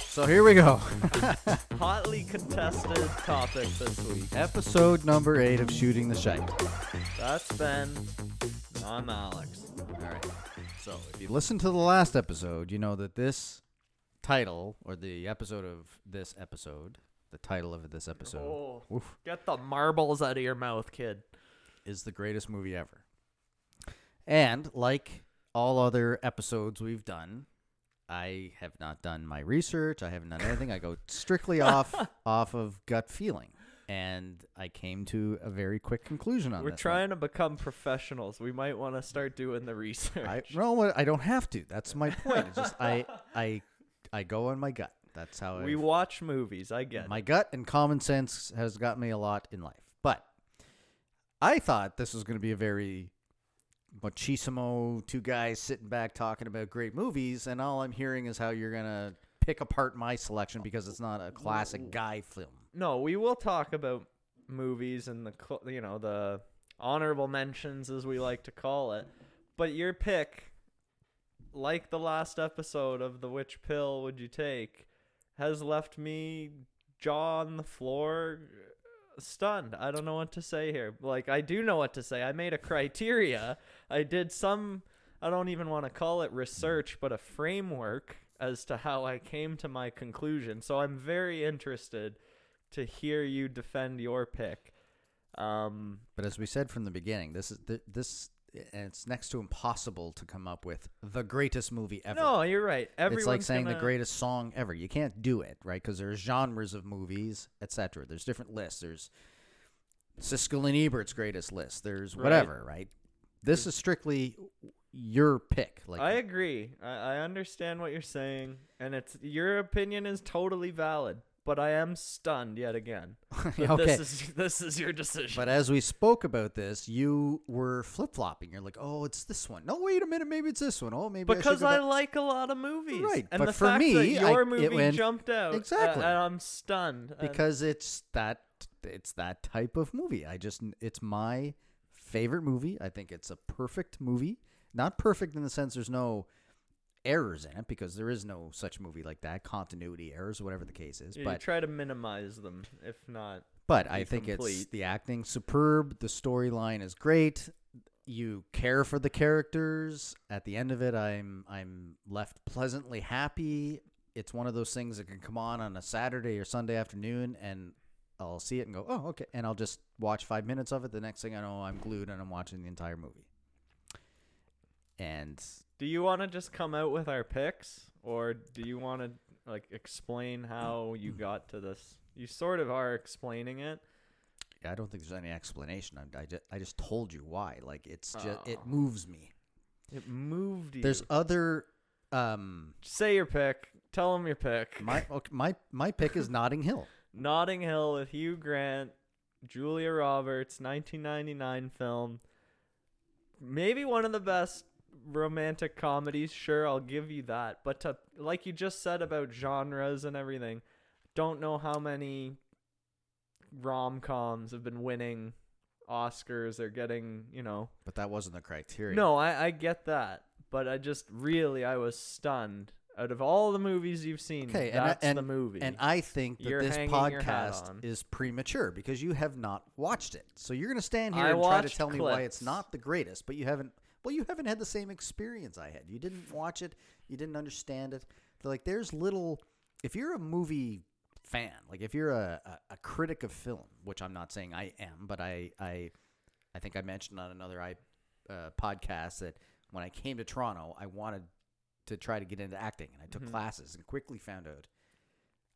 So here we go. Hotly contested topic this week. Episode number eight of Shooting the Shite. That's Ben. I'm Alex. All right. So if you listen to the last episode, you know that this title, or the episode of this episode, the title of this episode, Oh, oof, get the marbles out of your mouth, kid. is the greatest movie ever. And like all other episodes we've done, I have not done my research. I haven't done anything. I go strictly off off of gut feeling, and I came to a very quick conclusion on that. We're this. one. trying to become professionals. We might want to start doing the research. I no, I don't have to. That's my point. It's just I I I go on my gut. That's how we I've- watch movies. I get my it. gut and common sense has got me a lot in life. But I thought this was going to be a very machismo, two guys sitting back talking about great movies, and all I'm hearing is how you're going to pick apart my selection because it's not a classic guy film. No, we will talk about movies and the you know the honorable mentions as we like to call it. But your pick, like the last episode of the Which Pill Would You Take, has left me jaw on the floor, stunned. I don't know what to say here. Like I do know what to say. I made a criteria. I did some. I don't even want to call it research, but a framework as to how I came to my conclusion. So I'm very interested to hear you defend your pick. Um, But as we said from the beginning, this is th- this and it's next to impossible to come up with the greatest movie ever. no, you're right. Everyone's it's like saying gonna, the greatest song ever. You can't do it, right? Because there's genres of movies, etc. There's different lists. There's Siskel and Ebert's greatest list. There's Right. whatever, right? This is strictly your pick. Like I agree. I, I understand what you're saying, and it's your opinion is totally valid. But I am stunned yet again. okay. This is this is your decision. But as we spoke about this, you were flip flopping. You're like, "Oh, it's this one. No, wait a minute. Maybe it's this one. Oh, maybe because go I like a lot of movies, Right, And but the for fact me, that your it movie went- jumped out, uh, Exactly. and I'm stunned because it's that it's that type of movie. I just it's my favorite movie. I think it's a perfect movie. Not perfect in the sense there's no errors in it because there is no such movie like that, continuity errors, whatever the case is. you but try to minimize them, if not. but I think it's the acting superb, the storyline is great. You care for the characters. At the end of it, I'm I'm left pleasantly happy. It's one of those things that can come on on a Saturday or Sunday afternoon, and I'll see it and go, oh, okay, and I'll just watch five minutes of it. The next thing I know, I'm glued and I'm watching the entire movie. And Do you want to just come out with our picks, or do you want to like explain how you got to this? You sort of are explaining it. Yeah, I don't think there's any explanation. I, I, just, I just told you why. Like it's just it Oh. moves me. It moved you. There's other um say your pick. Tell them your pick. my okay, my my pick is Notting Hill. Notting Hill with Hugh Grant, Julia Roberts, 1999 film. Maybe one of the best romantic comedies. Sure, I'll give you that. But to like you just said about genres and everything, don't know how many rom coms have been winning Oscars or getting, you know. But that wasn't the criteria. No, I, I get that. But I just really I was stunned. Out of all the movies you've seen, Okay, and I- that's and, the movie. And I think that You're this hanging your hat podcast is premature because you have not watched it. So you're going to stand here I and try to tell me why it's not the greatest, but you haven't. Well, you haven't had the same experience I had. You didn't watch it. You didn't understand it. Like there's little. If you're a movie fan, like if you're a, a, a critic of film, which I'm not saying I am, but I I I think I mentioned on another I uh, podcast that when I came to Toronto, I wanted to try to get into acting, and I took Mhm. classes and quickly found out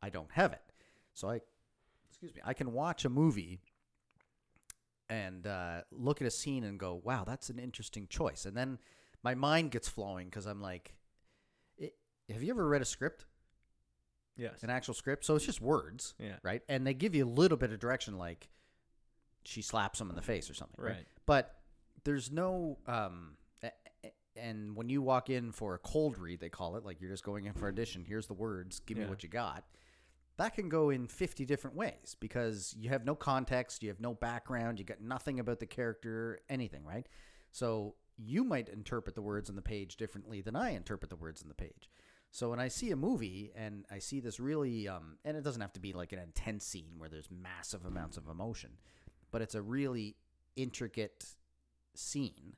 I don't have it. So I, excuse me, I can watch a movie and uh, look at a scene and go, "Wow, that's an interesting choice," and then my mind gets flowing because I'm like, "Have you ever read a script, yes. an actual script? So it's just words, Yeah. right? And they give you a little bit of direction, like she slaps him in the face or something, right? Right. But there's no um and when you walk in for a cold read they call it like you're just going in for audition here's the words give me what you got that can go in 50 different ways because you have no context you have no background you got nothing about the character anything right so you might interpret the words on the page differently than i interpret the words on the page So when I see a movie and I see this really, um, and it doesn't have to be like an intense scene where there's massive amounts of emotion, but it's a really intricate scene.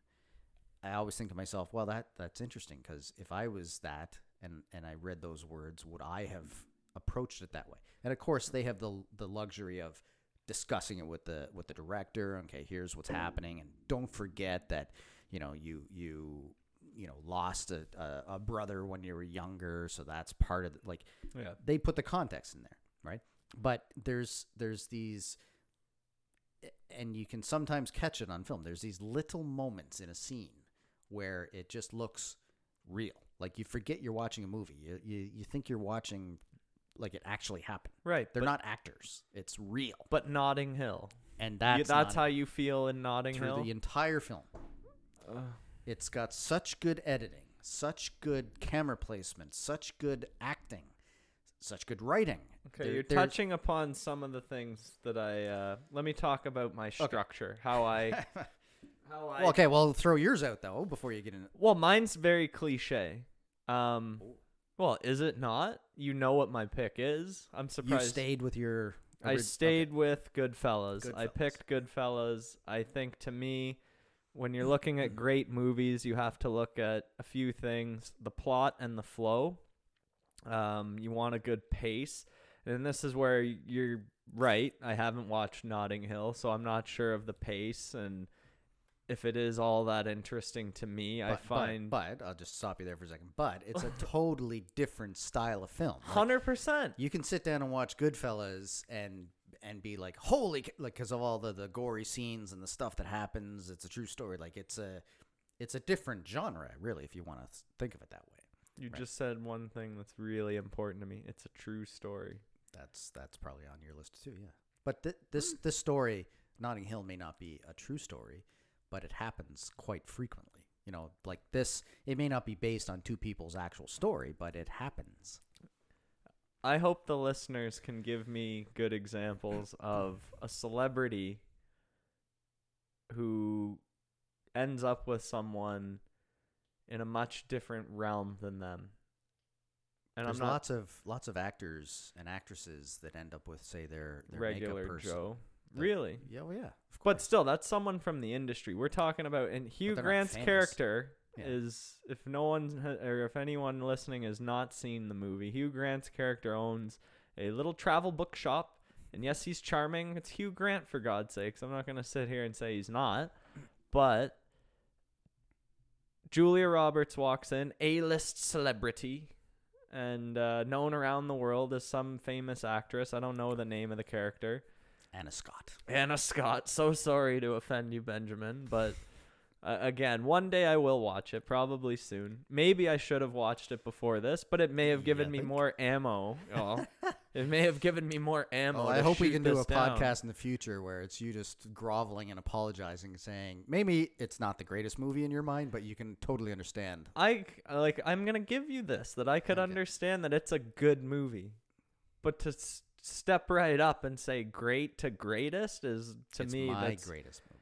I always think to myself, well, that that's interesting because if I was that and and I read those words, would I have approached it that way? And of course, they have the the luxury of discussing it with the with the director. Okay, here's what's happening, and don't forget that you know you you you know lost a, a, a brother when you were younger, so that's part of the, like Yeah. they put the context in there, right? But there's there's these and you can sometimes catch it on film. There's these little moments in a scene where it just looks real. Like you forget you're watching a movie. You you, you think you're watching like it actually happened. Right. They're but, not actors. It's real. But Notting Hill. And that's that's how you feel in Notting through Hill. the entire film. Ugh. It's got such good editing, such good camera placement, such good acting, such good writing. Okay, There- you're there's- touching upon some of the things that I. Uh, let me talk about my structure. How I. how I. Well, okay, well, throw yours out though before you get in. Well, mine's very cliche. Um, well, is it not? You know what my pick is. I'm surprised You surprised. stayed with your. I orig- okay. stayed with Goodfellas. I Goodfellas. picked Goodfellas. I think to me, when you're looking at great movies, you have to look at a few things: the plot and the flow. Um, you want a good pace, and this is where you're right. I haven't watched Notting Hill, so I'm not sure of the pace and if it is all that interesting to me. I But- but- find But, I'll just stop you there for a second. But it's a totally different style of film. Like, hundred percent. you can sit down and watch Goodfellas and and be like, holy, like because of all the the gory scenes and the stuff that happens. It's a true story. Like it's a it's a different genre, really, if you want to think of it that way. You Right. just said one thing that's really important to me. It's a true story. That's that's probably on your list too. Yeah. But th- this hmm. this story, Notting Hill, may not be a true story, but it happens quite frequently. You know, like this, it may not be based on two people's actual story, but it happens. I hope the listeners can give me good examples of a celebrity who ends up with someone in a much different realm than them. And There's I'm not lots of lots of actors and actresses that end up with, say, their, their regular makeup person. Joe. Really? Yeah, well, yeah. Of But course. still, that's someone from the industry. We're talking about, and Hugh they're not Grant's famous. character Yeah. is, if no one ha- or if anyone listening has not seen the movie, Hugh Grant's character owns a little travel bookshop, and yes, he's charming. It's Hugh Grant for God's sakes. I'm not gonna sit here and say he's not, but Julia Roberts walks in, A-list celebrity. And uh, known around the world as some famous actress. I don't know the name of the character. Anna Scott. Anna Scott. So sorry to offend you, Benjamin, but uh, again, one day I will watch it, probably soon. Maybe I should have watched it before this, but it may have given Yeah, me more ammo. Oh, it may have given me more ammo. Oh, I to hope we can do a down. podcast in the future where it's you just groveling and apologizing, saying maybe it's not the greatest movie in your mind, but you can totally understand. I c- like. I'm gonna give you this that I could Okay. understand that it's a good movie, but to s- step right up and say great to greatest is to it's me my that's greatest movie.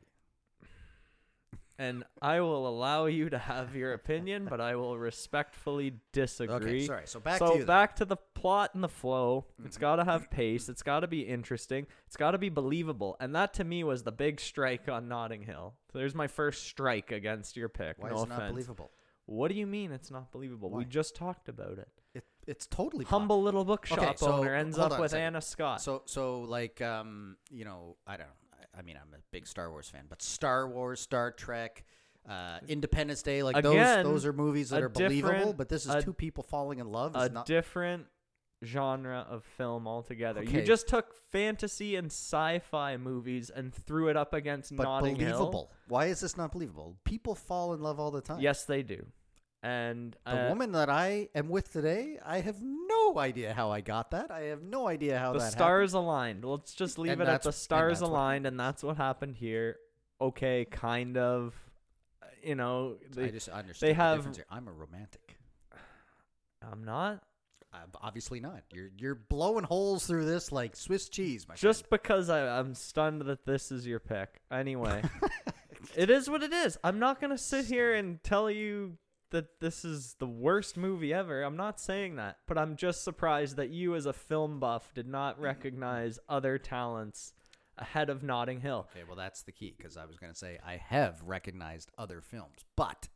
and I will allow you to have your opinion, but I will respectfully disagree. Okay, sorry. So back so to you. then. to the plot and the flow. It's Mhm. got to have pace. It's got to be interesting. It's got to be believable. And that to me was the big strike on Notting Hill. So there's my first strike against your pick. Why no is it not believable? What do you mean it's not believable? We just talked about it. It, it's totally Humble little bookshop Okay, so owner ends up with. Anna Scott. So so like um you know I don't I, I mean I'm a big Star Wars fan, but Star Wars, Star Trek, uh, Independence Day, like Again, those those are movies that are believable. But this is a- two people falling in love. a not different genre of film altogether. Okay. You just took fantasy and sci-fi movies and threw it up against but Notting Hill. believable. Why is this not believable? People fall in love all the time. Yes, they do. And The uh, woman that I am with today, I have no idea how I got that. I have no idea how the that stars aligned. Let's just leave And it at the and stars what- aligned, and that's what happened here. Okay, kind of. You know, they, I just understand. the have- here. I'm a romantic. I'm not. Uh, obviously not. You're you're blowing holes through this like Swiss cheese, my Just because I, I'm stunned that this is your pick. Anyway, it is what it is. I'm not gonna sit here and tell you that this is the worst movie ever. I'm not saying that, but I'm just surprised that you, as a film buff, did not recognize other talents ahead of Notting Hill. Okay, well that's the key because I was going to say I have recognized other films, but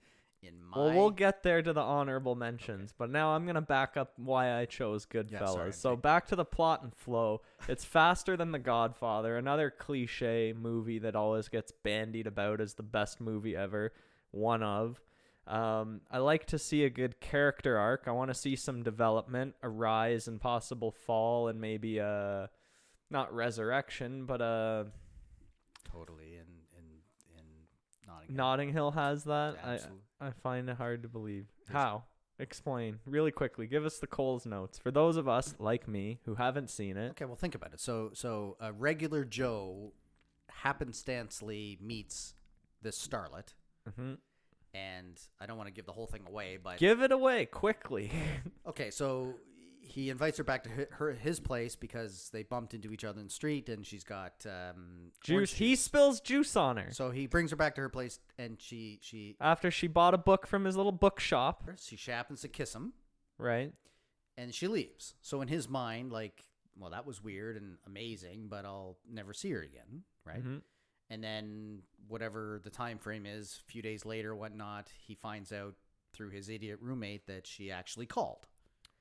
in my Well, we'll get there to the honorable mentions, but now I'm gonna back up why I chose Goodfellas. Yeah, sorry, so okay. back to the plot and flow. It's faster than The Godfather, another cliche movie that always gets bandied about as the best movie ever. One of. Um, I like to see a good character arc. I want to see some development, a rise and possible fall, and maybe a not resurrection, but a totally in in in Nottingham. Notting Hill has that. I Absolutely. I find it hard to believe. There's- How? Explain really quickly. Give us the Coles notes for those of us like me who haven't seen it. Okay, well think about it. So so a regular Joe happenstancely meets this starlet, hmm and I don't want to give the whole thing away, but Give it away quickly. okay, so he invites her back to her his place because they bumped into each other in the street, and she's got um, juice. orange He spills juice on her So he brings her back to her place, and she she after she bought a book from his little bookshop. she happens to kiss him, Right. and she leaves. So in his mind, like, well, that was weird and amazing, but I'll never see her again, right? Mhm. And then whatever the time frame is, a few days later, whatnot, he finds out through his idiot roommate that she actually called.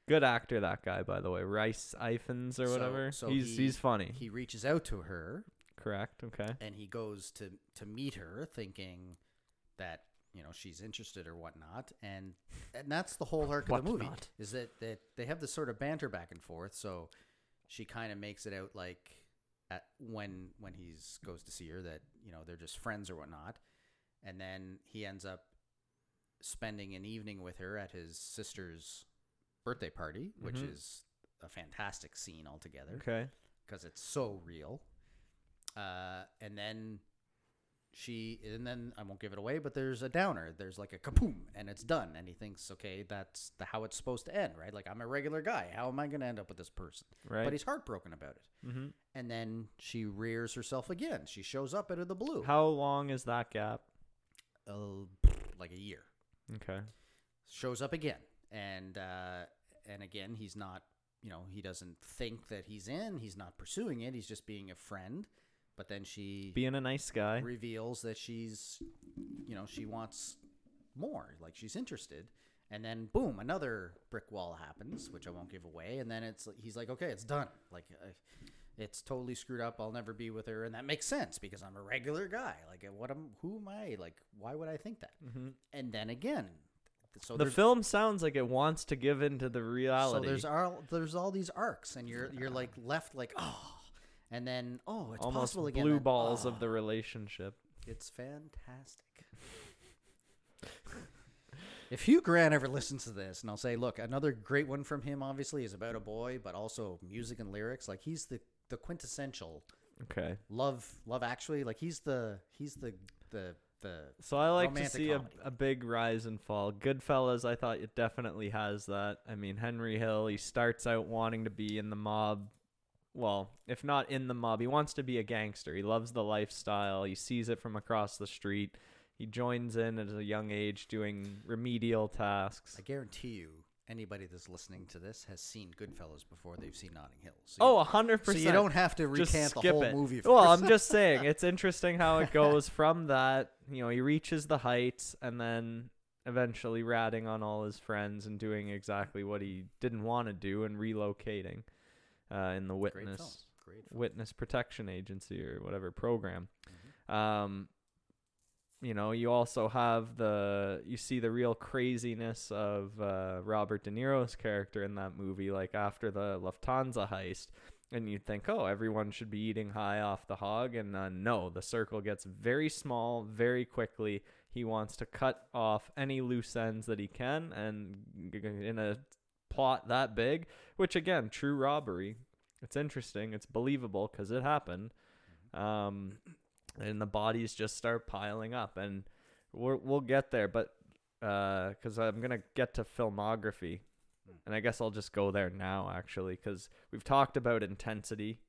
Good actor, that guy, by the way. Rhys Ifans or So- whatever. so he's he- he's funny. He reaches out to her Correct. Okay. and he goes to to meet her, thinking that you know she's interested or whatnot, and and that's the whole arc of the movie Whatnot. is that that they have this sort of banter back and forth. So she kind of makes it out like at when when he's goes to see her that you know they're just friends or whatnot, and then he ends up spending an evening with her at his sister's birthday party, which Mhm. is a fantastic scene altogether Okay. because it's so real. Uh, and then she, and then I won't give it away, but there's a downer. There's like a kapoom, and it's done. And he thinks, okay, that's the, how it's supposed to end, right? Like I'm a regular guy. How am I going to end up with this person? Right. But he's heartbroken about it. hmm And then she rears herself again. She shows up out of the blue. How long is that gap? Uh, like a year. Okay. shows up again and uh and again he's not you know he doesn't think that he's in he's not pursuing it he's just being a friend but then she Being a nice guy. reveals that she's you know she wants more like she's interested. And then boom another brick wall happens which i won't give away. And then it's he's like okay it's done. Like uh, it's totally screwed up. I'll never be with her. And that makes sense because i'm a regular guy. Like what am who am i? Like why would i think that? Hmm and then again so the film sounds like it wants to give into the reality. so there's all there's all these arcs, and you're you're like left like oh, and then oh, it's almost possible again. blue balls of the ah. relationship. It's fantastic. if Hugh Grant ever listens to this, and I'll say, look, another great one from him, obviously, is about a boy, but also music and lyrics. Like he's the the quintessential Okay. love love. Actually, like he's the he's the the the. So I like to see a, comedy. a big rise and fall. Goodfellas, I thought it definitely has that. I mean, Henry Hill, he starts out wanting to be in the mob. Well, if not in the mob, he wants to be a gangster. He loves the lifestyle. He sees it from across the street. He joins in at a young age doing remedial tasks. I guarantee you, anybody that's listening to this has seen Goodfellas before they've seen Notting Hill. So Oh, hundred So percent. you don't have to just recant the skip whole it. movie. Well. I'm just saying it's interesting how it goes from that. You know, he reaches the heights and then eventually ratting on all his friends and doing exactly what he didn't want to do and relocating uh, in the witness witness protection agency or whatever program. Mhm. Um, you know, you also have the you see the real craziness of uh, Robert De Niro's character in that movie. Like after the Lufthansa heist, and you think, oh, everyone should be eating high off the hog, and uh, no, the circle gets very small very quickly. He wants to cut off any loose ends that he can, and in a plot that big, which again, true robbery. It's interesting. It's believable because it happened. Um, and the bodies just start piling up, and we're, we'll get there. But because I'm gonna get to filmography, and I guess I'll just go there now actually, because we've talked about intensity.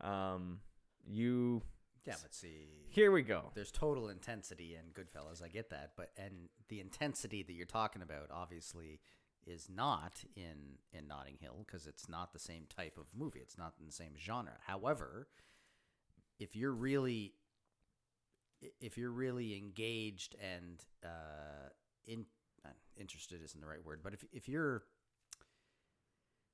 Um, you Yeah, but see, Here we go. there's total intensity in Goodfellas. I get that, but and the intensity that you're talking about obviously is not in in Notting Hill because it's not the same type of movie. It's not in the same genre. However, if you're really if you're really engaged and uh, in uh, interested isn't the right word, but if if you're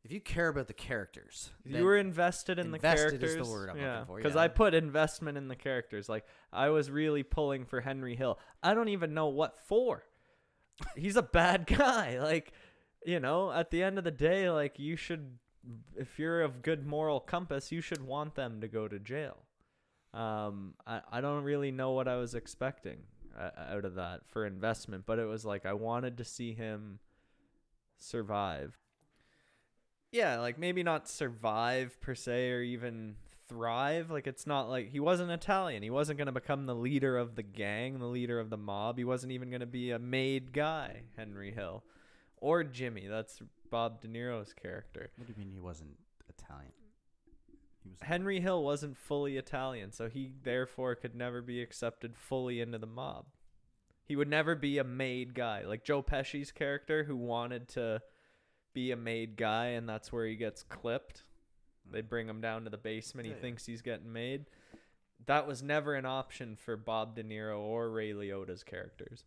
if you care about the characters, You were invested in the Invested is characters. the word I'm looking yeah, for, Because yeah. I put investment in the characters. Like I was really pulling for Henry Hill. I don't even know what for. He's a bad guy. Like, you know, at the end of the day, like you should, if you're of good moral compass, you should want them to go to jail. Um, I I don't really know what I was expecting uh, out of that for investment, but it was like I wanted to see him survive yeah, like maybe not survive per se or even thrive. Like it's not like he wasn't Italian. He wasn't going to become the leader of the gang, the leader of the mob. He wasn't even going to be a made guy, Henry Hill. Or Jimmy. That's Bob De Niro's character. What do you mean he wasn't Italian? He was Henry Hill wasn't fully Italian, so he therefore could never be accepted fully into the mob. He would never be a made guy. Like Joe Pesci's character who wanted to be a made guy and that's where he gets clipped. Hmm. They bring him down to the basement. He Yeah, yeah. thinks he's getting made. That was never an option for Bob De Niro or Ray Liotta's characters.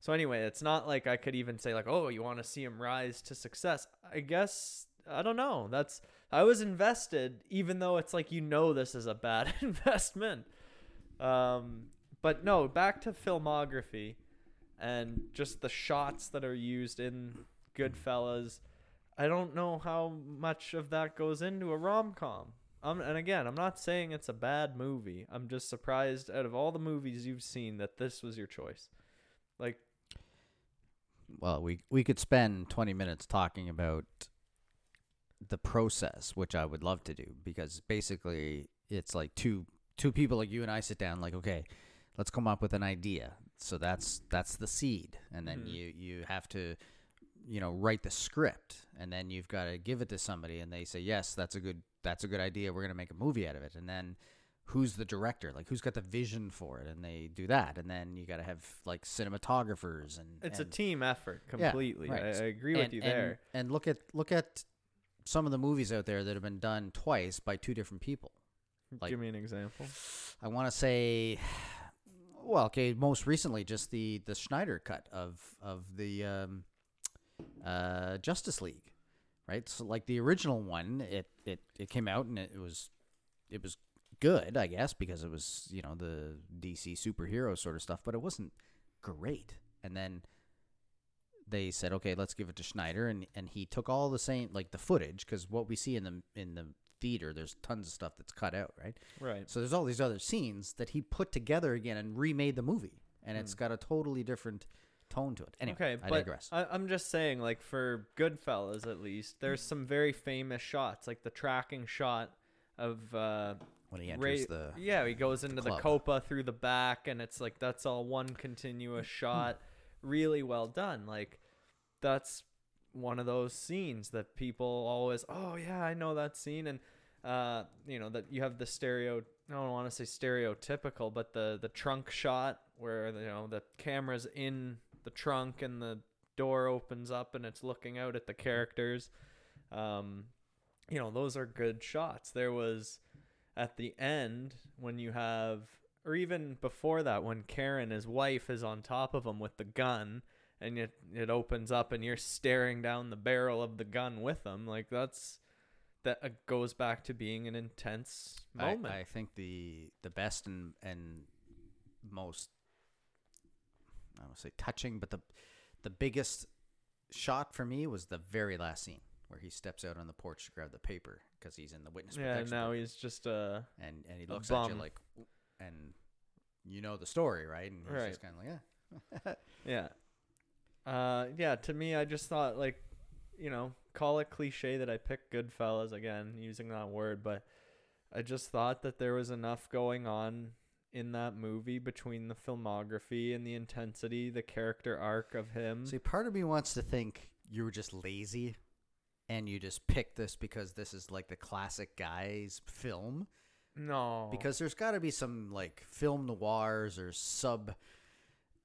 So anyway, it's not like I could even say like, "Oh, you want to see him rise to success." I guess I don't know. That's I was invested even though it's like you know this is a bad investment. Um but no, back to filmography and just the shots that are used in Goodfellas. I don't know how much of that goes into a rom com. Um, and again, I'm not saying it's a bad movie. I'm just surprised out of all the movies you've seen that this was your choice. Like, Well, we we could spend 20 minutes talking about the process, which I would love to do because basically it's like two two people like you and I sit down like, okay, let's come up with an idea. So that's that's the seed, and then Mhm. you you have to you know write the script, and then you've got to give it to somebody, and they say yes, that's a good that's a good idea. We're gonna make a movie out of it, and then who's the director like who's got the vision for it and they do that and then you got to have like cinematographers and it's and- a team effort Yeah, completely. right. I, I agree with you and- there. And look at look at some of the movies out there that have been done twice by two different people. like- Give me an example. I want to say, well, okay, most recently just the the Snyder cut of of the um, uh, Justice League, right? So like the original one, it it it came out and it was it was good, I guess, because it was you know the DC superhero sort of stuff, but it wasn't great. And then they said, okay, let's give it to Snyder, and and he took all the same like the footage because what we see in the in the theater, there's tons of stuff that's cut out, right? Right. So there's all these other scenes that he put together again and remade the movie, and it's got a totally different tone to it. Anyway, okay, I but digress. I, I'm just saying, like for Goodfellas at least, there's some very famous shots, like the tracking shot of uh, when he enters Ray- the yeah, he goes into the club. copa through the back, and it's like that's all one continuous shot, really well done. Like that's one of those scenes that people always, oh yeah, I know that scene, and uh, you know that you have the stereo. I don't want to say stereotypical, but the the trunk shot where you know the camera's in the trunk and the door opens up and it's looking out at the characters. Um, you know, those are good shots. There was at the end when you have or even before that when Karen his wife is on top of him with the gun and it it opens up and you're staring down the barrel of the gun with him like that's that uh, goes back to being an intense I, moment. I think the the best and and most I don't say touching, but the the biggest shot for me was the very last scene where he steps out on the porch to grab the paper because he's in the witness yeah, protection. now group. he's just uh and and he looks at you bum. like, and you know the story, right? And he's Right. just kind of like, yeah. Yeah. Uh, yeah, to me, I just thought, like, you know, call it cliche that I picked Goodfellas again, using that word, but I just thought that there was enough going on in that movie between the filmography and the intensity, the character arc of him. See, part of me wants to think you were just lazy and you just pick this because this is like the classic guy's film. No, because there's got to be some like film noirs or sub,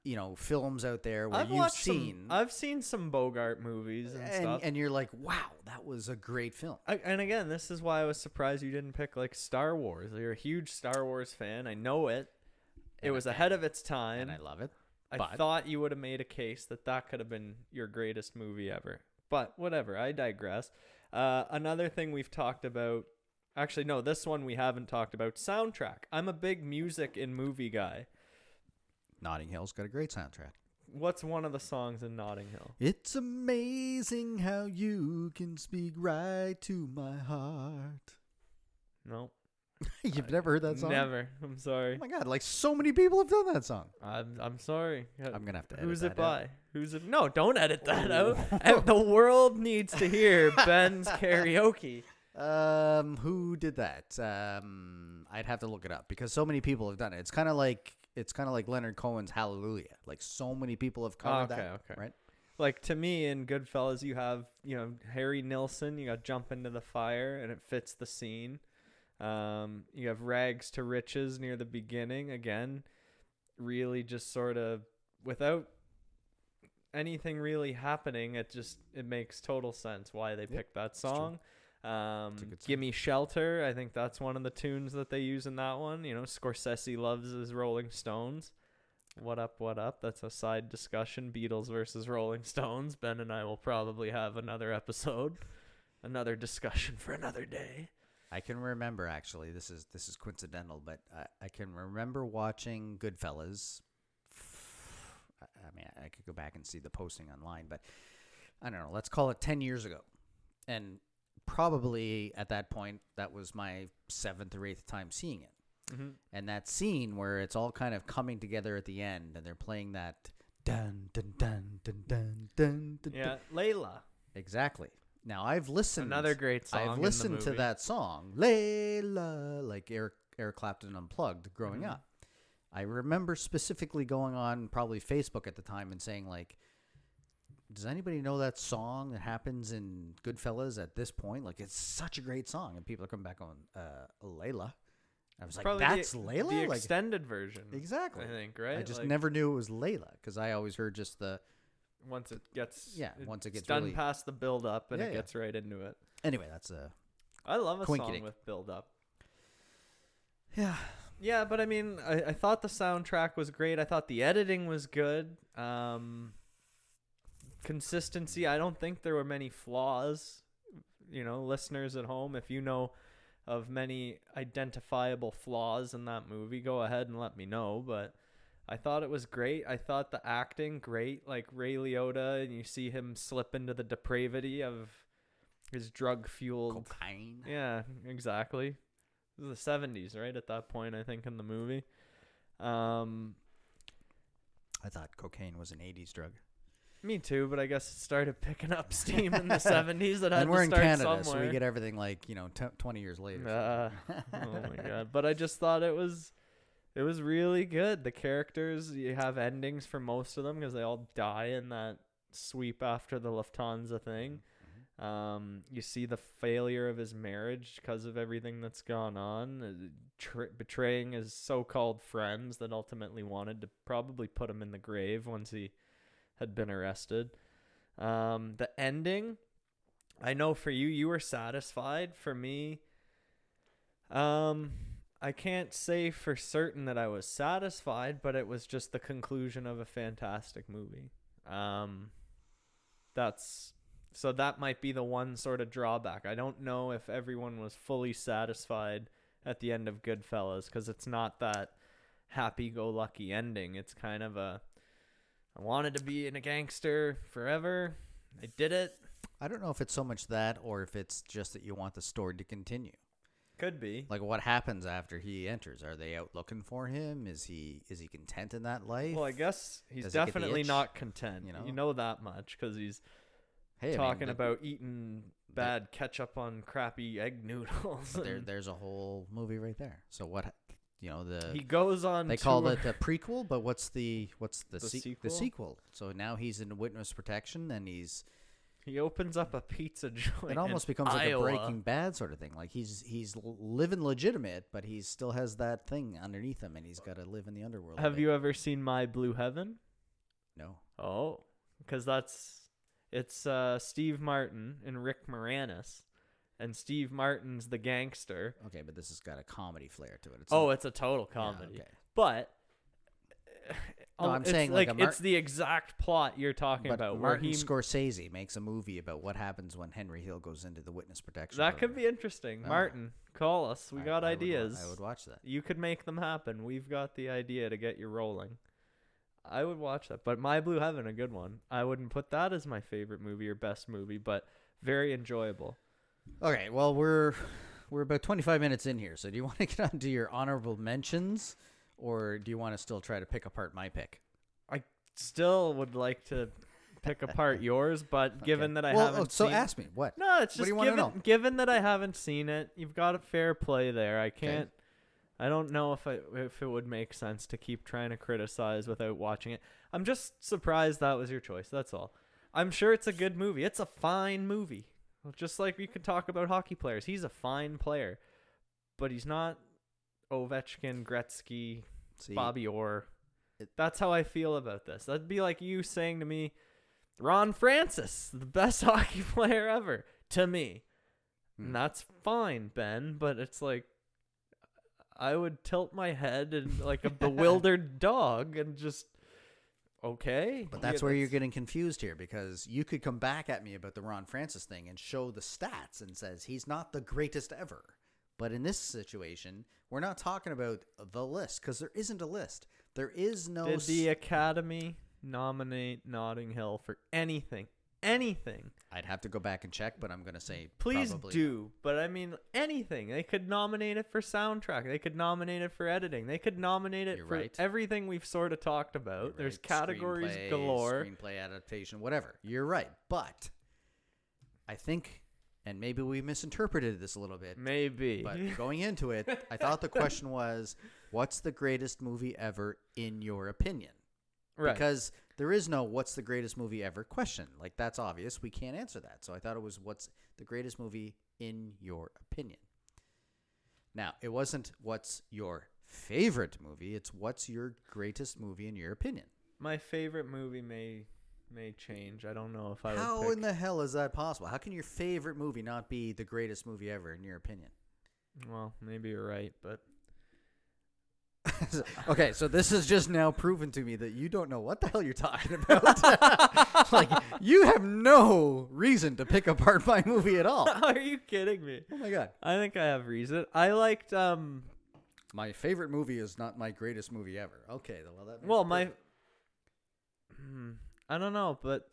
you know, films out there where I've you've seen, Some, I've seen some Bogart movies and, and, stuff. and you're like, wow, that was a great film. I, and again, this is why I was surprised you didn't pick like Star Wars. You're a huge Star Wars fan. I know it. It And was I- ahead of its time. and I love it. I thought you would have made a case that that could have been your greatest movie ever. But whatever, I digress. Uh, another thing we've talked about, actually, no, this one we haven't talked about soundtrack. I'm a big music in movie guy. Notting Hill's got a great soundtrack. What's one of the songs in Notting Hill? It's amazing how you can speak right to my heart. No, You've never heard that song? never. I'm sorry. Oh my god, like so many people have done that song. I'm I'm sorry. I'm gonna have to edit Who's that it out. by? Who's it? No, don't edit that out. The world needs to hear Ben's karaoke. Um, who did that? Um, I'd have to look it up because so many people have done it. It's kind of like it's kind of like Leonard Cohen's Hallelujah. Like so many people have covered okay, that. okay. Right? Like to me in Goodfellas, you have you know Harry Nilsson. You got jump into the fire, and it fits the scene. Um, you have rags to riches near the beginning. Again, really just sort of without anything really happening. It just it makes total sense why they picked that song. Um, song. Gimme Shelter. I think that's one of the tunes that they use in that one. You know, Scorsese loves his Rolling Stones. What up, what up? That's a side discussion. Beatles versus Rolling Stones. Ben and I will probably have another episode, another discussion for another day. I can remember actually. This is this is coincidental, but I, I can remember watching Goodfellas. I mean, I could go back and see the posting online, but I don't know. Let's call it ten years ago, and probably at that point that was my seventh or eighth time seeing it. Mm-hmm. and that scene where it's all kind of coming together at the end and they're playing that dun dun dun dun dun dun, dun Yeah, dun. Layla. exactly now i've listened Another great song. i've listened to that song layla like eric eric clapton unplugged growing Mhm. up i remember specifically going on probably facebook at the time and saying like does anybody know that song that happens in goodfellas at this point like it's such a great song and people are coming back on uh layla i was like Probably that's the, layla the like extended version. Exactly. I think right. I just Like, never knew it was Layla because I always heard just the. Once it gets Yeah, once it gets done really- past the build up and Yeah, it yeah. gets right into it. Anyway, that's a. I love a song with build up. Yeah. Yeah, but I mean, I, I thought the soundtrack was great. I thought the editing was good. Um, consistency. I don't think there were many flaws. You know, listeners at home, if you know of many identifiable flaws in that movie, go ahead and let me know. But I thought it was great. I thought the acting great, like Ray Liotta, and you see him slip into the depravity of his drug fueled Cocaine. yeah, exactly. This is the seventies, right? At that point, I think in the movie. Um, I thought cocaine was an '80s drug. me too, but I guess it started picking up steam in the seventies. That and we're to in Canada, somewhere. so we get everything like you know, t- 20 years later. Uh, oh my god! But I just thought it was, it was really good. The characters, you have endings for most of them because they all die in that sweep after the Lufthansa thing. Um, you see the failure of his marriage because of everything that's gone on, uh, tr- betraying his so-called friends that ultimately wanted to probably put him in the grave once he had been arrested. Um, the ending, I know for you, you were satisfied. For me, um, I can't say for certain that I was satisfied, but it was just the conclusion of a fantastic movie. Um, that's so that might be the one sort of drawback. I don't know if everyone was fully satisfied at the end of Goodfellas because it's not that happy-go-lucky ending. It's kind of a I wanted to be in a gangster forever. I did it. I don't know if it's so much that or if it's just that you want the story to continue. Could be. Like what happens after he enters? Are they out looking for him? Is he is he content in that life? Well, I guess he's Does he definitely itch? not content. You know, You know? that much because he's hey, I mean, talking about eating bad ketchup on crappy egg noodles. there, there's a whole movie right there. So what? You know the he goes on. They call it the prequel, but what's the what's the The se- sequel? the sequel? So now he's in witness protection, and he's He opens up a pizza joint. It almost becomes like Iowa. a Breaking Bad sort of thing. Like he's he's living legitimate, but he still has that thing underneath him, and he's got to live in the underworld. Have you ever seen My Blue Heaven? No. Oh, because that's it's uh, Steve Martin and Rick Moranis, and Steve Martin's the gangster. Okay, but this has got a comedy flair to it. It's oh, not- it's a total yeah, comedy. okay. But No, oh, I'm it's saying like like, Mar- it's the exact plot you're talking But about, where Martin he Scorsese makes a movie about what happens when Henry Hill goes into the witness protection. that could be interesting. Oh. Martin, call us. We I- got I would ideas. I would watch that. You could make them happen. We've got the idea to get you rolling. I would watch that. But My Blue Heaven, a good one. I wouldn't put that as my favorite movie or best movie, but very enjoyable. Okay, well we're we're about 25 minutes in here, so do you want to get on to your honorable mentions, or do you want to still try to pick apart my pick? I still would like to pick apart yours, but given that I well, haven't oh, so seen ask me what. No, it's What do just you wanna given know? given that I haven't seen it, you've got a fair play there. I can't I don't know if I if it would make sense to keep trying to criticize without watching it. I'm just surprised that was your choice. That's all. I'm sure it's a good movie. It's a fine movie. Just like we could talk about hockey players. He's a fine player, but he's not Ovechkin, Gretzky, See, Bobby Orr. It- That's how I feel about this. That'd be like you saying to me, Ron Francis, the best hockey player ever, to me. Hmm. And that's fine, Ben, but it's like I would tilt my head and like a bewildered dog and just okay. But that's Yeah, where you're getting confused here because you could come back at me about the Ron Francis thing and show the stats and says he's not the greatest ever. But in this situation, we're not talking about the list because there isn't a list. There is no. Did the Academy nominate Notting Hill for anything? Anything. I'd have to go back and check, but I'm going to say Please probably do. But I mean, anything. They could nominate it for soundtrack. They could nominate it for editing. They could nominate it You're for right. everything we've sort of talked about. You're There's right. categories Screenplay, galore. Screenplay adaptation, whatever. You're right. But I think, and maybe we misinterpreted this a little bit, Maybe. but going into it, I thought the question was, what's the greatest movie ever in your opinion? right. Because there is no what's the greatest movie ever question. Like that's obvious. We can't answer that. So I thought it was what's the greatest movie in your opinion. Now, it wasn't what's your favorite movie, it's what's your greatest movie in your opinion. My favorite movie may may change. I don't know if I How in the hell is that possible? How can your favorite movie not be the greatest movie ever in your opinion? Well, maybe you're right, but okay, so this has just now proven to me that you don't know what the hell you're talking about. like you have no reason to pick apart my movie at all. are you kidding me? Oh my god. I think I have reason. I liked um My favorite movie is not my greatest movie ever. Okay, well that well my Hmm, I don't know, but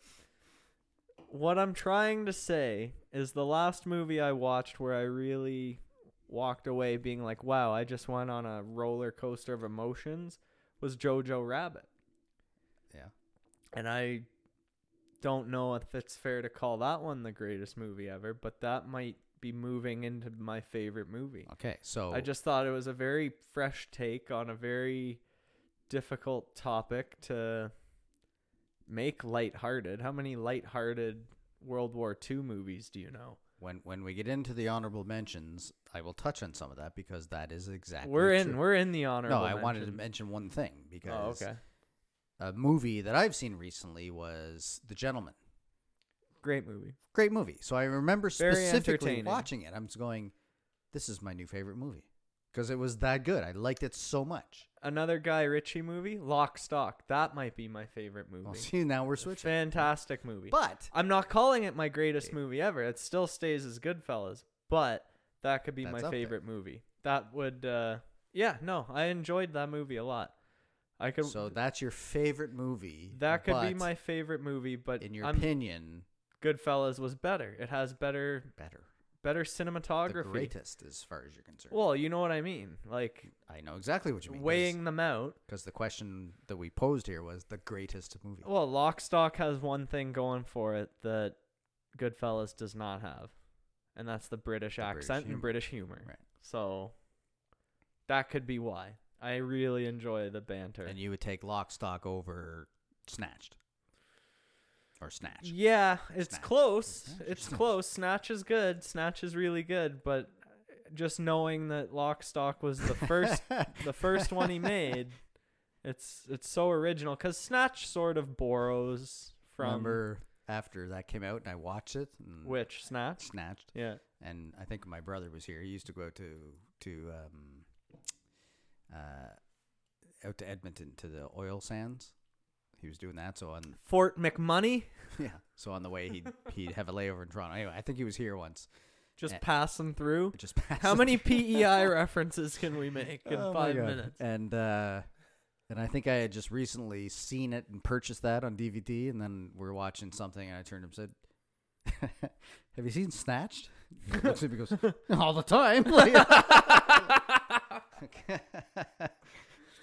what I'm trying to say is the last movie I watched where I really walked away being like, "Wow, I just went on a roller coaster of emotions," was Jojo Rabbit. Yeah. And I don't know if it's fair to call that one the greatest movie ever, but that might be moving into my favorite movie. Okay, so I just thought it was a very fresh take on a very difficult topic to make lighthearted. How many lighthearted World War II movies do you know? when when we get into the honorable mentions, I will touch on some of that because that is exactly we're in true. we're in the honorable. No, I wanted to mention. mention one thing because Oh, okay. a movie that I've seen recently was The Gentlemen. Great movie. Great movie. So I remember Very specifically watching it. I'm just going, this is my new favorite movie because it was that good. I liked it so much. Another Guy Ritchie movie, Lock Stock. That might be my favorite movie. Well, see, now we're switching. Fantastic movie. But I'm not calling it my greatest movie ever. It still stays as Goodfellas, but that could be my up there. favorite movie. That would, uh, yeah, no, I enjoyed that movie a lot. I could, so that's your favorite movie. that could be my favorite movie, but in your I'm, opinion, Goodfellas was better. It has better, better. Better The cinematography. greatest, as far as you're concerned. Well, you know what I mean, like I know exactly what you mean. weighing them out. because the question that we posed here was the greatest movie. Well, Lock Stock has one thing going for it that Goodfellas does not have, and that's the British The accent humor. and British humor. Right. So that could be why. I really enjoy the banter. And you would take Lock, Stock over Snatched. Or Snatch. Yeah, it's Snatch. close. It's Snatch. close. Snatch is good. Snatch is really good, but just knowing that Lock Stock was the first the first one he made, it's it's so original cuz Snatch sort of borrows from Remember after that came out and I watched it and which Snatch? Snatched. Yeah. And I think my brother was here. He used to go to to um, uh, out to Edmonton to the oil sands. He was doing that. So on Fort McMoney yeah, so on the way he'd he'd have a layover in Toronto. Anyway, I think he was here once. just Eh. passing through. Just passed How many PEI references can we make in Oh my 5 God. minutes? And uh, and I think I had just recently seen it and purchased that on DVD. And then we are watching something, and I turned to him and said, "Have you seen Snatched?" He looks at me and goes, "All the time." Like-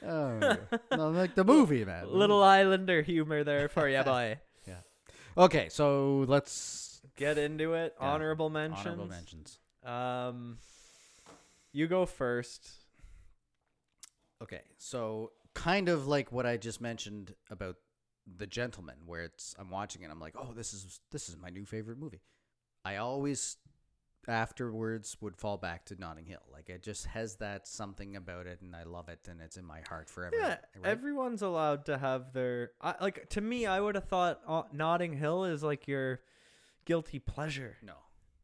oh, no, like the movie, man. Little Islander humor there for you, boy. Yeah. Okay, so let's Get into it. Yeah. Honorable mentions. honorable mentions. Um, you go first. Okay, so kind of like what I just mentioned about the gentleman, where it's I'm watching it, I'm like, oh, this is this is my new favorite movie. I always afterwards would fall back to Notting Hill. Like it just has that something about it, and I love it, and it's in my heart forever. Yeah, right? everyone's allowed to have their. I, like to me, I would have thought uh, Notting Hill is like your guilty pleasure. no,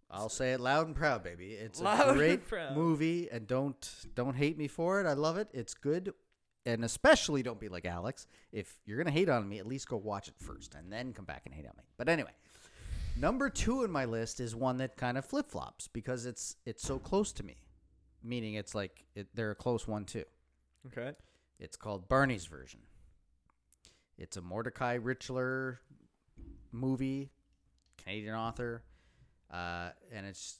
I'll say it loud and proud, baby. It's Loud a great proud. movie, and don't don't hate me for it. I love it. It's good. And especially don't be like Alex. If you're gonna hate on me, at least go watch it first and then come back and hate on me. But anyway, number two in my list is one that kind of flip flops because it's it's so close to me. Meaning it's like it, they're a close one too. Okay. It's called Barney's version. It's a Mordecai Richler movie, Canadian author, uh, and it's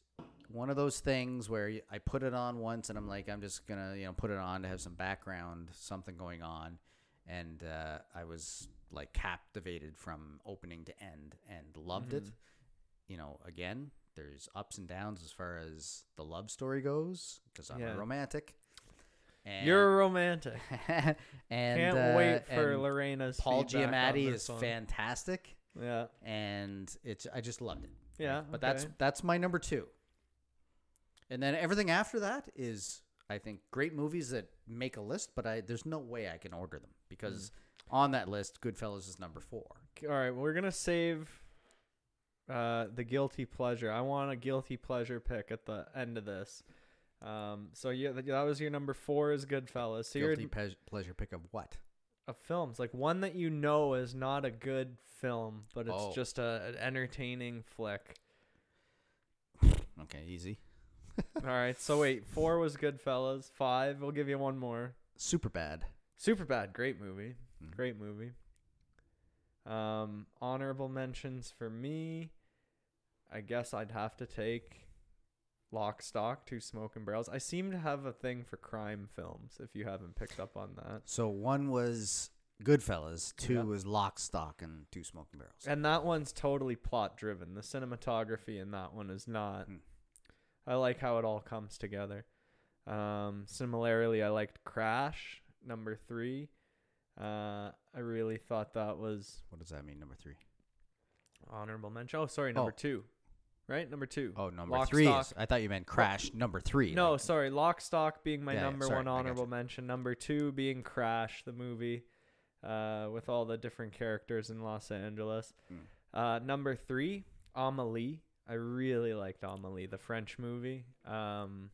one of those things where I put it on once and I'm like, I'm just gonna, you know, put it on to have some background, something going on, and uh, I was like captivated from opening to end and loved it. Mhm. You know, again, there's ups and downs as far as the love story goes because I'm Yeah. a romantic. And You're a romantic. and Can't uh, wait for Lorena's Paul Giamatti is one. fantastic, Yeah. and it's I just loved it. Yeah. but that's that's my number two. And then everything after that is I think great movies that make a list, but I there's no way I can order them because Mm. On that list, Goodfellas is number four. all right. well, We're gonna save uh, the guilty pleasure. I want a guilty pleasure pick at the end of this. Um, so yeah, that was your number four is Goodfellas. So Guilty pe- pleasure pick of what? of films, like one that you know is not a good film, but it's Oh. just a, an entertaining flick. Okay, easy. All right, so wait, four was Goodfellas. Five, we'll give you one more. Super bad. Super bad, great movie, Mm. great movie. Um, honorable mentions for me. I guess I'd have to take Lock, Stock, Two Smoking Barrels. I seem to have a thing for crime films. If you haven't picked up on that, So one was Goodfellas, two Yeah. was Lock, Stock, and Two Smoking Barrels. and that one's totally plot driven. The cinematography in that one is not. Hmm. I like how it all comes together. Um, similarly, I liked Crash number three. Uh, I really thought that was What does that mean? Number three. honorable mention. Oh, sorry, number Oh. two, right? Number two. Oh, number Lock, three. Stock- Is, I thought you meant Crash. Number three. No, like- sorry, Lock, Stock being my Yeah, yeah, number sorry, one I got honorable mention. Number two being Crash, the movie, uh, with all the different characters in Los Angeles. Mm. Uh, number three, Amelie. I really liked Amelie, the French movie. Um,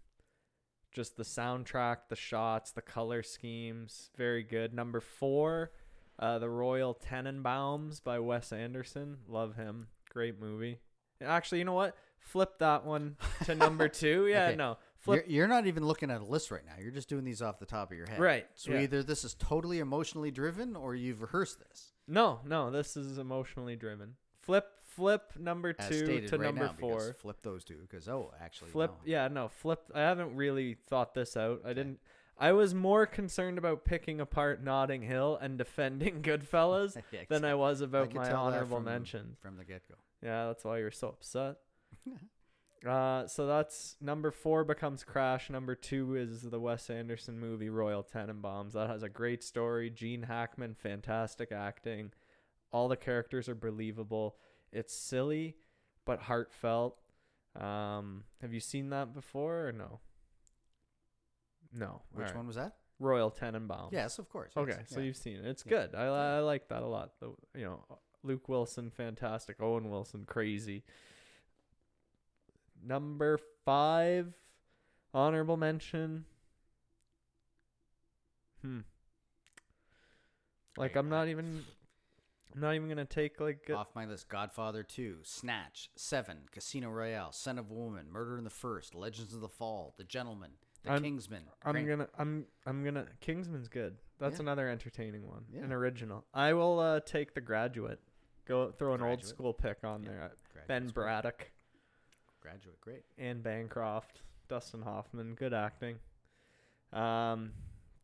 just the soundtrack, the shots, the color schemes, very good. Number four, uh, the Royal Tenenbaums by Wes Anderson. Love him. Great movie. Actually, you know what? Flip that one to number two. Yeah, Okay. no. Flip. You're, you're not even looking at a list right now. You're just doing these off the top of your head. Right. So yeah. either this is totally emotionally driven or you've rehearsed this. No, no, this is emotionally driven. Flip, flip number As two stated to right number now, because four. Flip those two because oh, actually, Flip, no. yeah, no, flip. I haven't really thought this out. I didn't. I was more concerned about picking apart Notting Hill and defending Goodfellas Yeah, than I was about could my tell that honorable from- mentions. from the get go. Yeah, that's why you're so upset. Uh, so that's number four becomes Crash. Number two is the Wes Anderson movie Royal Tenenbaums. That has a great story. Gene Hackman, fantastic acting. All the characters are believable. It's silly, but heartfelt. Um, have you seen that before or no? No. Which Alright. one was that? Royal Tenenbaums. Yes, of course. yes, Okay, so yeah. you've seen it. It's Yeah. good. I, I like that a lot. The, you know, Luke Wilson, fantastic. Owen Wilson, crazy. Number five, honorable mention. Hmm. Like I'm not even. I'm not even gonna take like. a- Off my list: Godfather Two, Snatch, Seven, Casino Royale, Scent of a Woman, Murder in the First, Legends of the Fall, The Gentleman, The I'm- Kingsman. I'm Gran- gonna. I'm. I'm gonna. Kingsman's good. That's Yeah. another entertaining one. Yeah. An original. I will uh, take The Graduate. Go throw an old Graduate. school pick on Yeah. there. Graduate's Ben. Braddock. Graduate, great. Anne Bancroft, Dustin Hoffman, good acting. Um,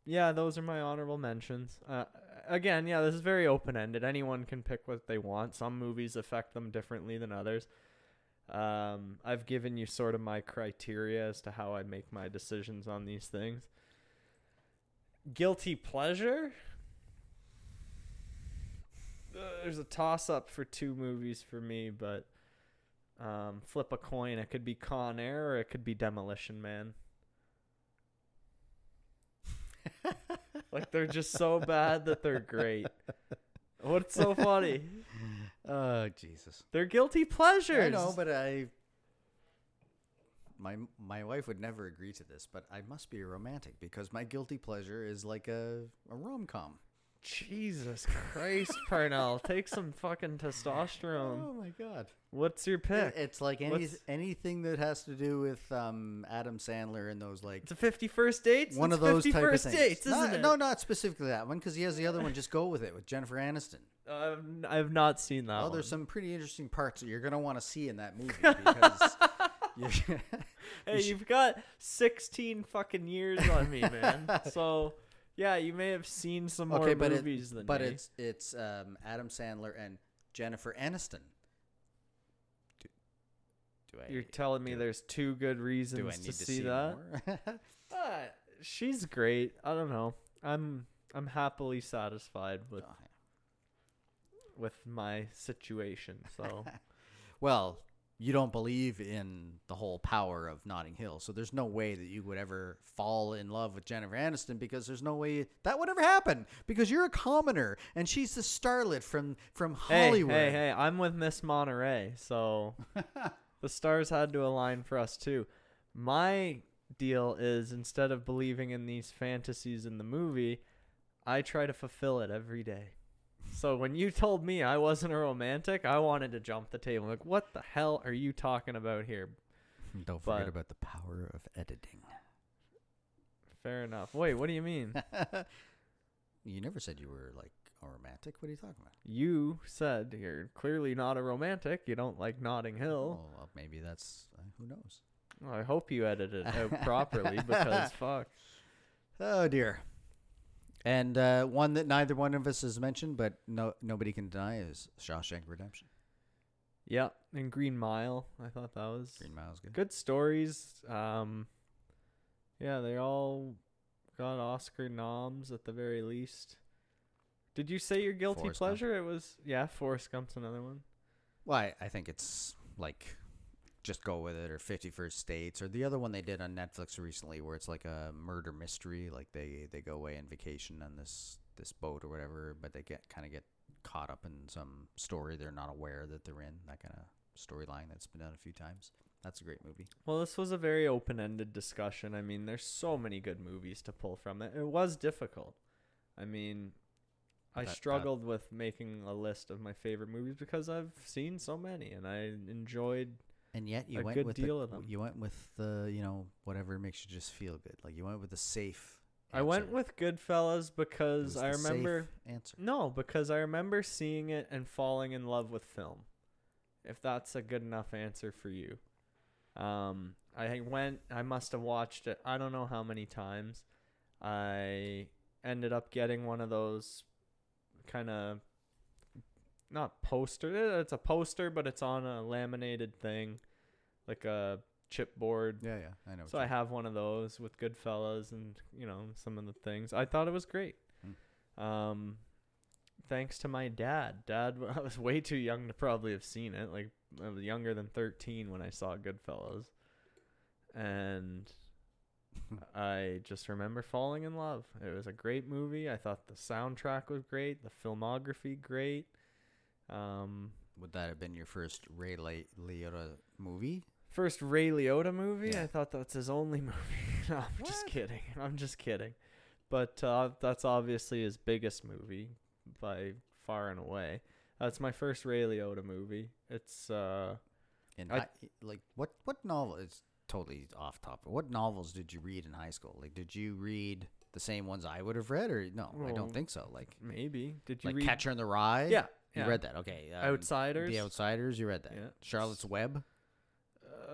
yeah, those are my honorable mentions. Uh, again, yeah, this is very open ended. Anyone can pick what they want. Some movies affect them differently than others. Um, I've given you sort of my criteria as to how I make my decisions on these things. Guilty pleasure. Uh, there's a toss up for two movies for me, but um, flip a coin. It could be Con Air or it could be Demolition Man. Like they're just so bad that they're great. What's so funny? Oh Jesus! They're guilty pleasures. I know, but I. My my wife would never agree to this, but I must be a romantic because my guilty pleasure is like a, a rom com. Jesus Christ, Parnell, take some fucking testosterone. Oh my god! What's your pick? It's like any What's- anything that has to do with um, Adam Sandler and those like It's a 51st dates. one It's of those 50 type of first things. dates, isn't it? No, not specifically that one because he has the other one. Just go with it with Jennifer Aniston. I've, I've not seen that. oh, there's some pretty interesting parts that you're gonna want to see in that movie because. you- Hey, you've got 16 fucking years on me, man. so, yeah, you may have seen some more okay, but it, movies than but me. it's it's um, Adam Sandler and Jennifer Aniston. Do, do I? You're telling me do- there's two good reasons do I to, need to see, see that? Uh, she's great. I don't know. I'm I'm happily satisfied with Oh, with my situation. So well, you don't believe in the whole power of Notting Hill, so there's no way that you would ever fall in love with Jennifer Aniston because there's no way that would ever happen because you're a commoner and she's the starlet from from Hollywood. hey, Hollywood. hey, hey! I'm with Miss Monterey, so the stars had to align for us too. My deal is instead of believing in these fantasies in the movie, I try to fulfill it every day. So when you told me I wasn't a romantic, I wanted to jump the table. Like, what the hell are you talking about here? Don't But- forget about the power of editing. Fair enough. Wait, what do you mean? you never said you were like a romantic. What are you talking about? you said you're clearly not a romantic. You don't like Notting Hill. Oh, well, maybe that's uh, who knows. Well, I hope you edited it out properly because fuck. Oh dear. And uh, one that neither one of us has mentioned, but no nobody can deny is Shawshank Redemption. Yeah, and Green Mile. I thought that was Green Mile's good. good stories. Um, yeah, they all got Oscar noms at the very least. Did you say your guilty Forrest Gump. pleasure? It was yeah, Forrest Gump's another one. Well, I, I think it's like just go with it or 51st States or the other one they did on Netflix recently where it's like a murder mystery like they they go away on vacation on this this boat or whatever but they get kind of get caught up in some story they're not aware that they're in that kind of storyline that's been done a few times. That's a great movie. Well, this was a very open-ended discussion. I mean, there's so many good movies to pull from it. It was difficult. I mean, I That- that- struggled with making a list of my favorite movies because I've seen so many and I enjoyed And yet you a went with the, you went with the you know whatever makes you just feel good. Like you went with the safe. I went with Goodfellas because I remember answer. No, because I remember seeing it and falling in love with film. If that's a good enough answer for you. Um, I went, I must have watched it, I don't know how many times. I ended up getting one of those kind of, not poster, it's a poster, but it's on a laminated thing, like a chipboard. Yeah, yeah, I know. So I have one of those with Goodfellas and you know some of the things. I thought it was great. Hmm. Um, thanks to my dad. Dad, I was way too young to probably have seen it. Like I was younger than 13 when I saw Goodfellas, and I just remember falling in love. It was a great movie. I thought the soundtrack was great, the filmography great. Um, Would that have been your first Ray Liotta movie? First Ray Liotta movie. Yeah. I thought that's his only movie. no, I'm just kidding. I'm just kidding. But uh, that's obviously his biggest movie by far and away. That's my first Ray Liotta movie. It's uh, And I- I, like what what novel? It's totally off topic. What novels did you read in high school? Like, did you read the same ones I would have read, or no? I don't think so. Like, maybe. Did you like read Catcher in the Rye. Yeah, you yeah. read that. Okay, um, Outsiders? The Outsiders. You read that. Yeah. Charlotte's Web.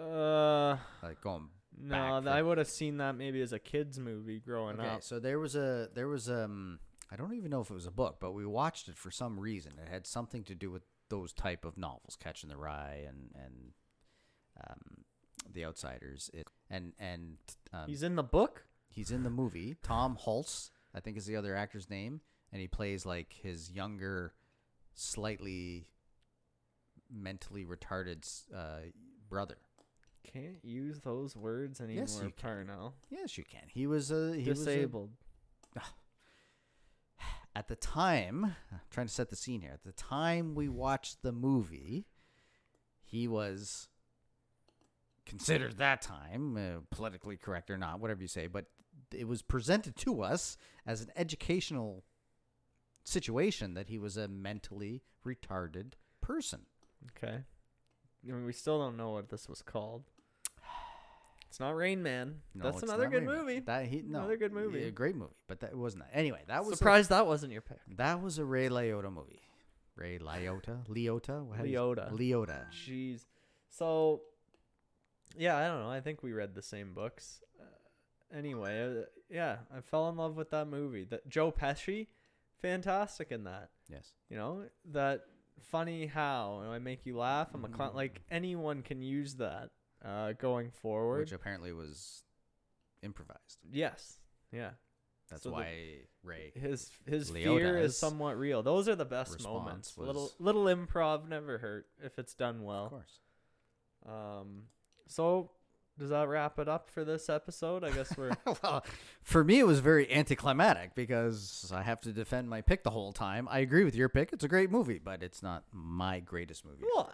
Uh, Like going. no, I would have seen that maybe as a kids movie growing Okay, up. so there was a there was um I don't even know if it was a book, but we watched it for some reason. It had something to do with those type of novels, Catching the Rye and and um, The Outsiders. It and and um, He's in the book. He's in the movie. Tom Hulce, I think, is the other actor's name, and he plays like his younger, slightly mentally retarded uh, brother. Can't use those words anymore, Yes, you can. Parnell. Yes, you can. He was a he was a- Disabled. at the time. I'm trying to set the scene here. At the time we watched the movie, he was considered that time uh, politically correct or not, whatever you say, but it was presented to us as an educational situation that he was a mentally retarded person. Okay. I mean, we still don't know what this was called. It's not Rain Man. No, That's it's another not good Rain Man. got That he no, Another good movie. yeah, great movie, but that wasn't that. Anyway, that was a, Surprised that wasn't your pick. that was a Ray Liotta movie. Ray Liotta, Liotta, How do you- Leota. Leota. Jeez. So, yeah, I don't know. I think we read the same books. Uh, anyway, uh, yeah, I fell in love with that movie. That Joe Pesci, fantastic in that. Yes. You know that funny how and I make you laugh. I'm a con- like anyone can use that uh, going forward. which apparently was improvised. yes, yeah. That's So the- why Ray. His his Leota's fear is somewhat real. Those are the best moments. Little little improv never hurt if it's done well. Of course. Um, so does that wrap it up for this episode? I guess we're well, for me, it was very anticlimactic because I have to defend my pick the whole time. I agree with your pick; it's a great movie, but it's not my greatest movie. well.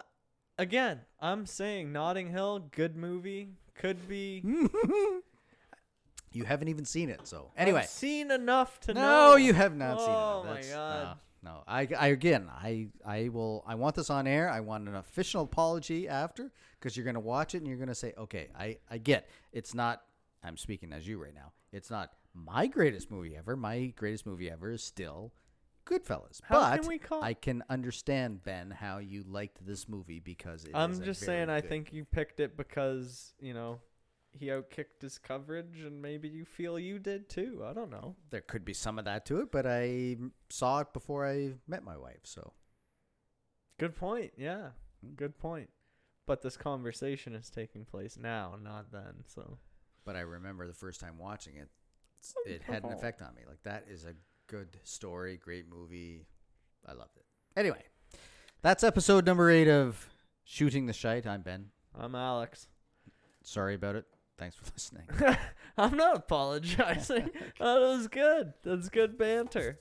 Again, I'm saying Notting Hill, good movie, could be. you haven't even seen it, so anyway. I've seen enough to no, know. you have not seen it. Oh my That's- god. No, no. I, I again, I, I will. I want this on air. I want an official apology after, because you're gonna watch it and you're gonna say, okay, I, I get. It's not. I'm speaking as you right now. It's not my greatest movie ever. My greatest movie ever is still Goodfellas. How but can we call- I can understand Ben how you liked this movie because it I'm is a just very saying, I good- think you picked it because you know he outkicked his coverage, and maybe you feel you did too. I don't know. there could be some of that to it, but I saw it before I met my wife, so Good point. Yeah, Hmm. good point. But this conversation is taking place now, not then. So but I remember the first time watching it, it had an effect on me. Like that is a good story, great movie. I loved it. Anyway, that's episode number eight of Shooting the Shite. I'm Ben. I'm Alex. Sorry about it. Thanks for listening. I'm not apologizing. Oh, that was good. That's good banter.